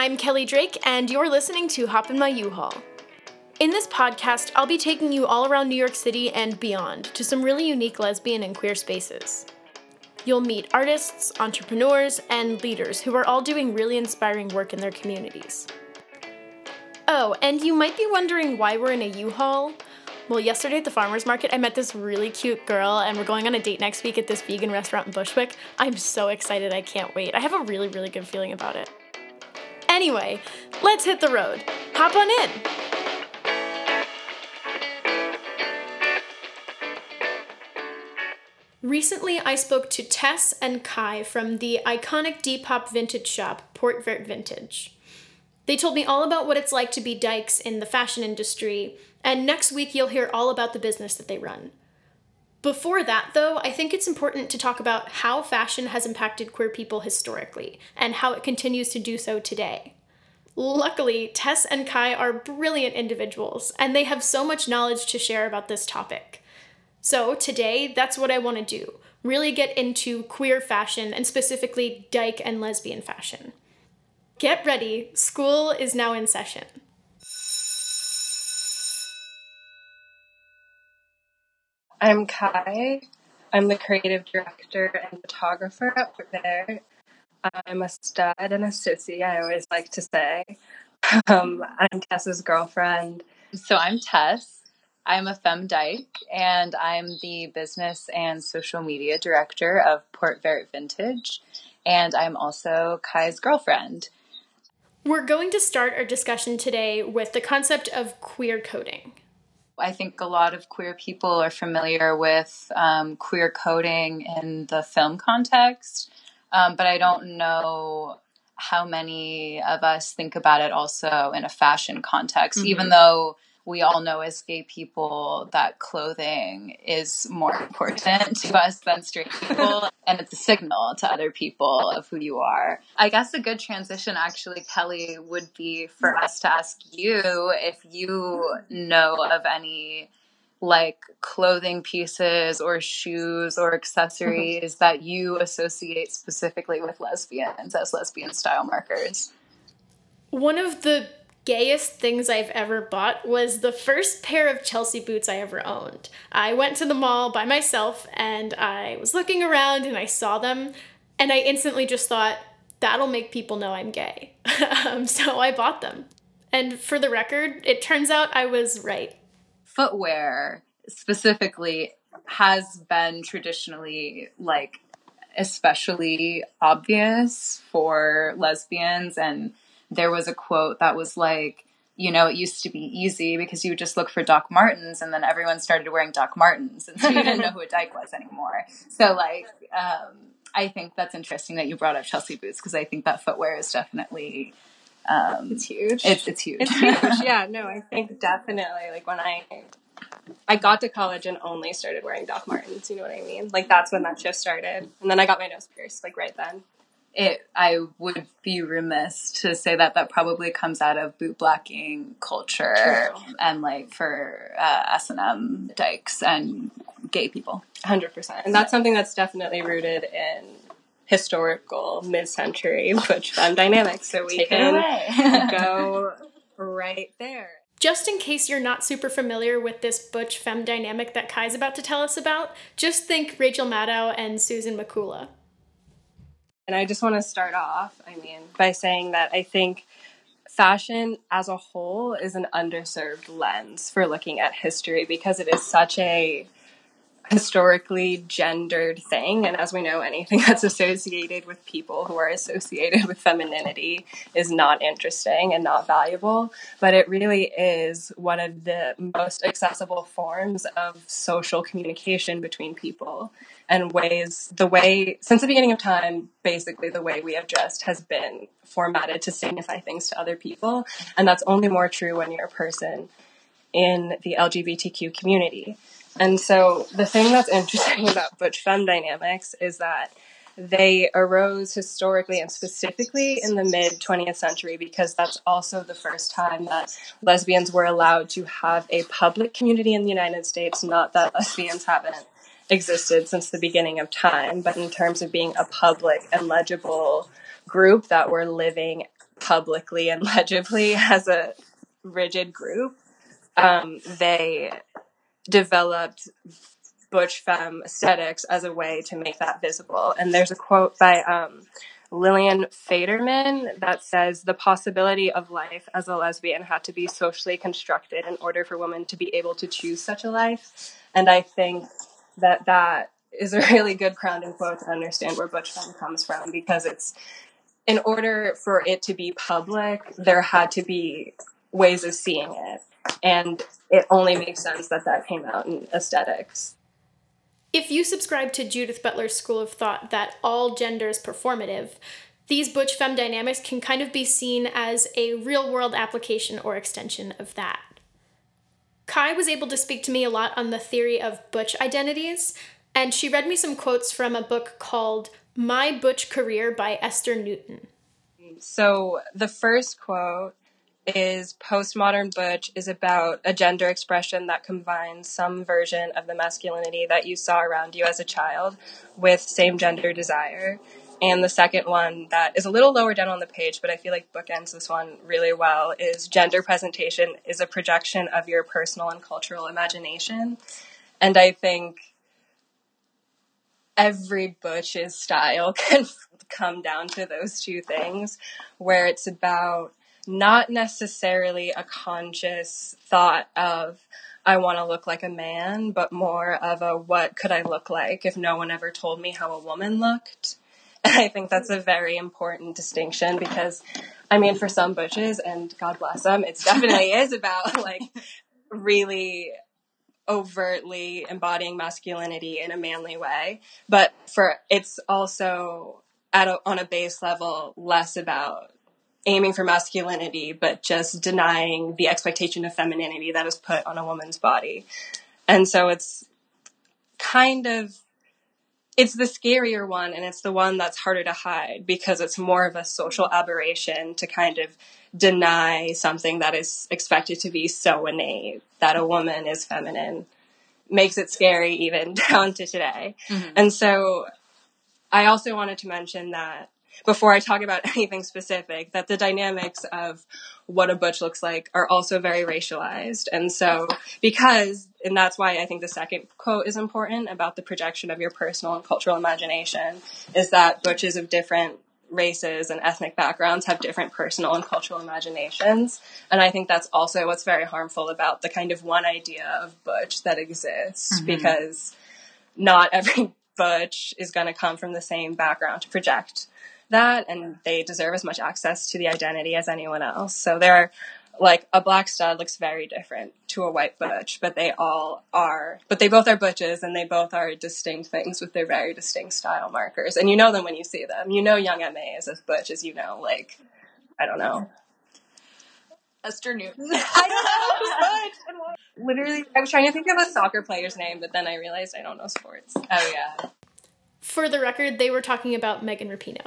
I'm Kelly Drake, and you're listening to Hop in My U-Haul. In this podcast, I'll be taking you all around New York City and beyond to some really unique lesbian and queer spaces. You'll meet artists, entrepreneurs, and leaders who are all doing really inspiring work in their communities. Oh, and you might be wondering why we're in a U-Haul. Well, yesterday at the farmer's market, I met this really cute girl, and we're going on a date next week at this vegan restaurant in Bushwick. I'm so excited, I can't wait. I have a really, really good feeling about it. Anyway, let's hit the road. Hop on in. Recently, I spoke to Tess and Kai from the iconic Depop vintage shop, Port Vert Vintage. They told me all about what it's like to be dykes in the fashion industry, and next week you'll hear all about the business that they run. Before that, though, I think it's important to talk about how fashion has impacted queer people historically and how it continues to do so today. Luckily, Tess and Kai are brilliant individuals, and they have so much knowledge to share about this topic. So, today, that's what I want to do really get into queer fashion and specifically dyke and lesbian fashion. Get ready, school is now in session. I'm Kai. I'm the creative director and photographer at Port Vert. I'm a stud and a sissy, I always like to say. Um, I'm Tess's girlfriend. So I'm Tess. I'm a femme dyke and I'm the business and social media director of Port Vert Vintage. And I'm also Kai's girlfriend. We're going to start our discussion today with the concept of queer coding. I think a lot of queer people are familiar with um, queer coding in the film context, um, but I don't know how many of us think about it also in a fashion context, mm-hmm. even though we all know as gay people that clothing is more important to us than straight people and it's a signal to other people of who you are. I guess a good transition actually Kelly would be for us to ask you if you know of any like clothing pieces or shoes or accessories that you associate specifically with lesbians as lesbian style markers. One of the gayest things I've ever bought was the first pair of Chelsea boots I ever owned. I went to the mall by myself and I was looking around and I saw them and I instantly just thought, that'll make people know I'm gay. um, so I bought them. And for the record, it turns out I was right. Footwear specifically has been traditionally like especially obvious for lesbians and there was a quote that was like, you know, it used to be easy because you would just look for Doc Martens and then everyone started wearing Doc Martens and so you didn't know who a dyke was anymore. So like, um, I think that's interesting that you brought up Chelsea boots because I think that footwear is definitely um, it's huge. It's it's huge. It's huge. yeah, no, I think definitely like when I I got to college and only started wearing Doc Martens. You know what I mean? Like that's when that shift started, and then I got my nose pierced like right then it I would be remiss to say that that probably comes out of boot blacking culture True. and like for uh, S and M dykes and gay people. Hundred percent, and that's something that's definitely rooted in historical mid-century butch femme dynamics. So we Take can go right there. Just in case you're not super familiar with this butch femme dynamic that Kai's about to tell us about, just think Rachel Maddow and Susan Mikula. And I just want to start off, I mean, by saying that I think fashion as a whole is an underserved lens for looking at history because it is such a historically gendered thing. And as we know, anything that's associated with people who are associated with femininity is not interesting and not valuable. But it really is one of the most accessible forms of social communication between people and ways, the way, since the beginning of time, basically the way we have dressed has been formatted to signify things to other people. And that's only more true when you're a person in the LGBTQ community. And so the thing that's interesting about butch femme dynamics is that they arose historically and specifically in the mid 20th century because that's also the first time that lesbians were allowed to have a public community in the United States. Not that lesbians haven't existed since the beginning of time, but in terms of being a public and legible group that were living publicly and legibly as a rigid group, um, they developed butch femme aesthetics as a way to make that visible. And there's a quote by um, Lillian Faderman that says the possibility of life as a lesbian had to be socially constructed in order for women to be able to choose such a life. And I think that that is a really good grounding quote to understand where butch femme comes from because it's in order for it to be public, there had to be ways of seeing it. And it only makes sense that that came out in aesthetics. If you subscribe to Judith Butler's school of thought that all gender is performative, these butch femme dynamics can kind of be seen as a real world application or extension of that. Kai was able to speak to me a lot on the theory of butch identities, and she read me some quotes from a book called My Butch Career by Esther Newton. So the first quote is postmodern butch is about a gender expression that combines some version of the masculinity that you saw around you as a child with same gender desire. And the second one that is a little lower down on the page, but I feel like bookends this one really well, is gender presentation is a projection of your personal and cultural imagination. And I think every butch's style can come down to those two things, where it's about not necessarily a conscious thought of I want to look like a man, but more of a what could I look like if no one ever told me how a woman looked. I think that's a very important distinction because, I mean, for some butches, and God bless them, it definitely is about like really overtly embodying masculinity in a manly way. But for it's also at a, on a base level less about aiming for masculinity, but just denying the expectation of femininity that is put on a woman's body. And so it's kind of it's the scarier one and it's the one that's harder to hide because it's more of a social aberration to kind of deny something that is expected to be so innate that a woman is feminine makes it scary even down to today. Mm-hmm. And so I also wanted to mention that before I talk about anything specific, that the dynamics of what a butch looks like are also very racialized. And so, because, and that's why I think the second quote is important about the projection of your personal and cultural imagination, is that butches of different races and ethnic backgrounds have different personal and cultural imaginations. And I think that's also what's very harmful about the kind of one idea of butch that exists mm-hmm. because not every butch is going to come from the same background to project that and they deserve as much access to the identity as anyone else. So they're like a black stud looks very different to a white butch, but they all are, but they both are butches and they both are distinct things with their very distinct style markers. And you know them when you see them. You know Young MA is as butch as you know, like, I don't know. Esther Newton. I don't know Literally, I was trying to think of a soccer player's name, but then I realized I don't know sports. Oh, yeah. For the record, they were talking about Megan Rapinoe.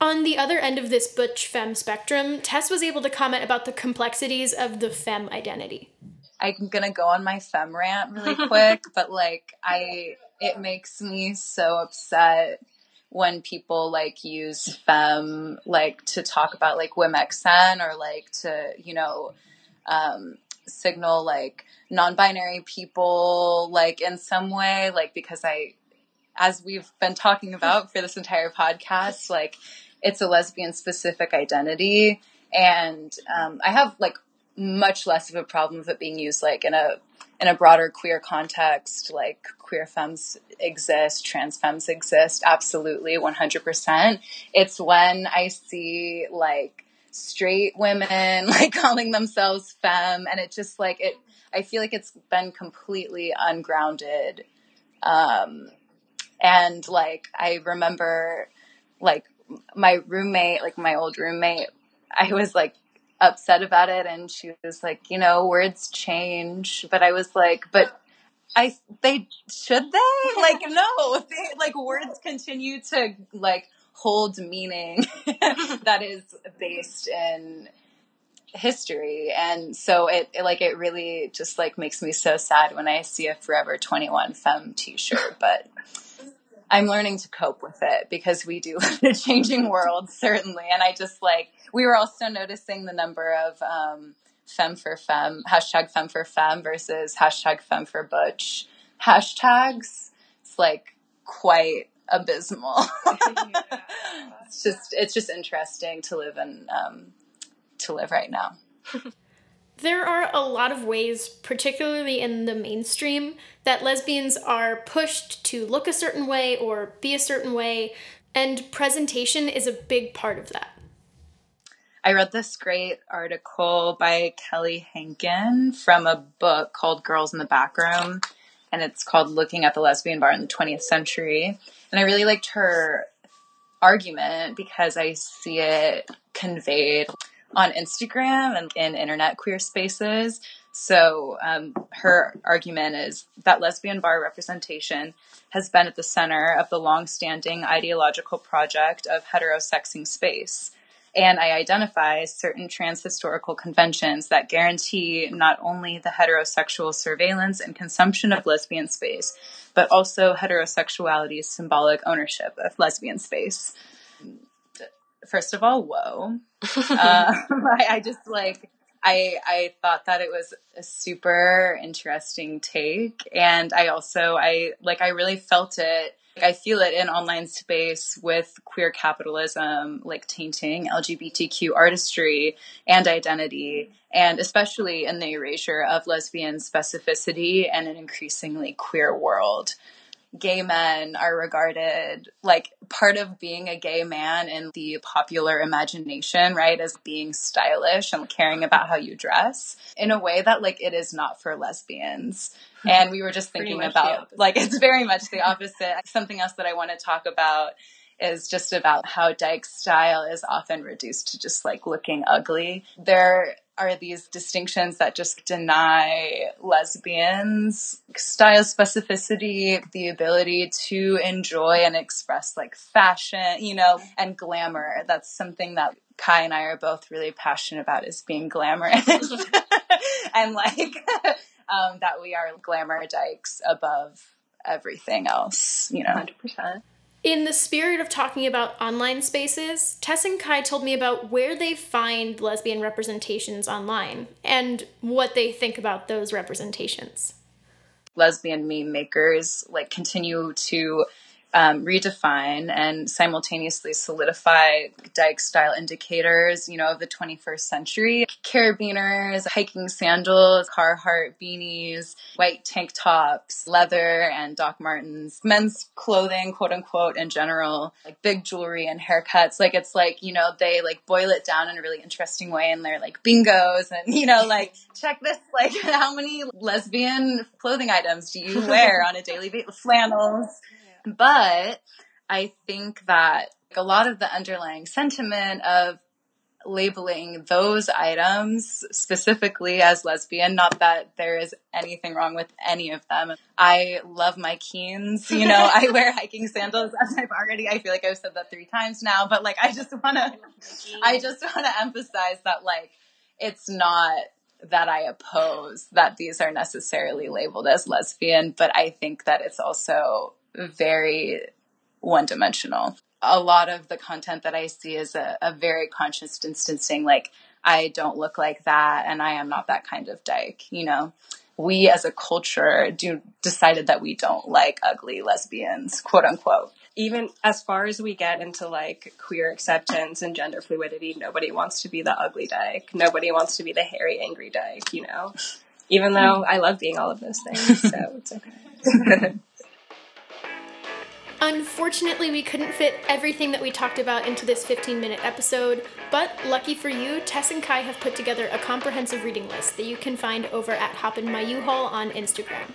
On the other end of this butch femme spectrum, Tess was able to comment about the complexities of the femme identity. I'm gonna go on my femme rant really quick, but like I it makes me so upset when people like use femme like to talk about like Wimexen or like to, you know, um, signal like non-binary people like in some way, like because I as we've been talking about for this entire podcast, like it's a lesbian specific identity. And um, I have like much less of a problem with it being used like in a in a broader queer context, like queer femmes exist, trans femmes exist, absolutely, 100%. It's when I see like straight women like calling themselves femme and it just like it, I feel like it's been completely ungrounded. Um, and like, I remember like my roommate, like my old roommate, I was like upset about it and she was like, you know, words change, but I was like, but I they should they? Like no, they like words continue to like hold meaning that is based in history and so it, it, like it really just like makes me so sad when i see a forever 21 femme t-shirt but I'm learning to cope with it because we do live in a changing world, certainly. And I just like, we were also noticing the number of um, femme for femme, hashtag femme for femme versus hashtag femme for butch hashtags. It's like quite abysmal. it's just, it's just interesting to live in, um, to live right now. There are a lot of ways, particularly in the mainstream, that lesbians are pushed to look a certain way or be a certain way, and presentation is a big part of that. I read this great article by Kelly Hankin from a book called Girls in the Backroom, and it's called Looking at the Lesbian Bar in the 20th Century. And I really liked her argument because I see it conveyed on Instagram and in internet queer spaces. So um, her argument is that lesbian bar representation has been at the center of the long-standing ideological project of heterosexing space. And I identify certain trans historical conventions that guarantee not only the heterosexual surveillance and consumption of lesbian space, but also heterosexuality's symbolic ownership of lesbian space first of all, whoa. uh, I, I just like, I, I thought that it was a super interesting take. And I also, I like, I really felt it. I feel it in online space with queer capitalism, like tainting LGBTQ artistry and identity, and especially in the erasure of lesbian specificity and an increasingly queer world gay men are regarded like part of being a gay man in the popular imagination, right, as being stylish and caring about how you dress in a way that like it is not for lesbians. And we were just thinking about like it's very much the opposite. Something else that I want to talk about is just about how dyke style is often reduced to just like looking ugly. There are these distinctions that just deny lesbians style specificity, the ability to enjoy and express like fashion, you know, and glamour. That's something that Kai and I are both really passionate about is being glamorous and like um, that we are glamour dykes above everything else, you know. 100%. In the spirit of talking about online spaces, Tess and Kai told me about where they find lesbian representations online and what they think about those representations. Lesbian meme makers like continue to um, redefine and simultaneously solidify dyke style indicators, you know, of the 21st century. Carabiners, hiking sandals, Carhartt beanies, white tank tops, leather and Doc Martens, men's clothing, quote unquote, in general, like big jewelry and haircuts. Like it's like, you know, they like boil it down in a really interesting way and they're like bingos and, you know, like check this, like how many lesbian clothing items do you wear on a daily basis? Flannels but I think that a lot of the underlying sentiment of labeling those items specifically as lesbian, not that there is anything wrong with any of them. I love my Keens, you know, I wear hiking sandals as I've already, I feel like I've said that three times now, but like I just wanna, I just wanna emphasize that like it's not that I oppose that these are necessarily labeled as lesbian, but I think that it's also very one dimensional. A lot of the content that I see is a, a, very conscious distancing, like, I don't look like that and I am not that kind of dyke, you know? We as a culture do decided that we don't like ugly lesbians, quote unquote. Even as far as we get into like queer acceptance and gender fluidity, nobody wants to be the ugly dyke. Nobody wants to be the hairy, angry dyke, you know? Even though I love being all of those things, so it's okay. Unfortunately, we couldn't fit everything that we talked about into this 15 minute episode, but lucky for you, Tess and Kai have put together a comprehensive reading list that you can find over at Hoppin' My U-Haul on Instagram.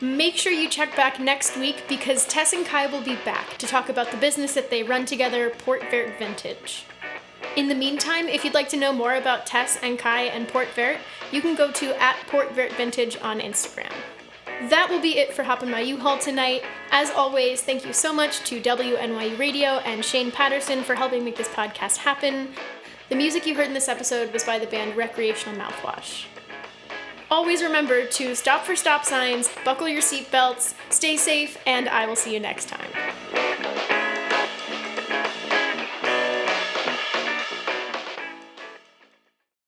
Make sure you check back next week because Tess and Kai will be back to talk about the business that they run together, Port Vert Vintage. In the meantime, if you'd like to know more about Tess and Kai and Port Vert, you can go to at Port Vert Vintage on Instagram. That will be it for Hoppin' My U-Haul tonight. As always, thank you so much to WNYU Radio and Shane Patterson for helping make this podcast happen. The music you heard in this episode was by the band Recreational Mouthwash. always remember to stop for stop signs, buckle your seatbelts, stay safe, and I will see you next time.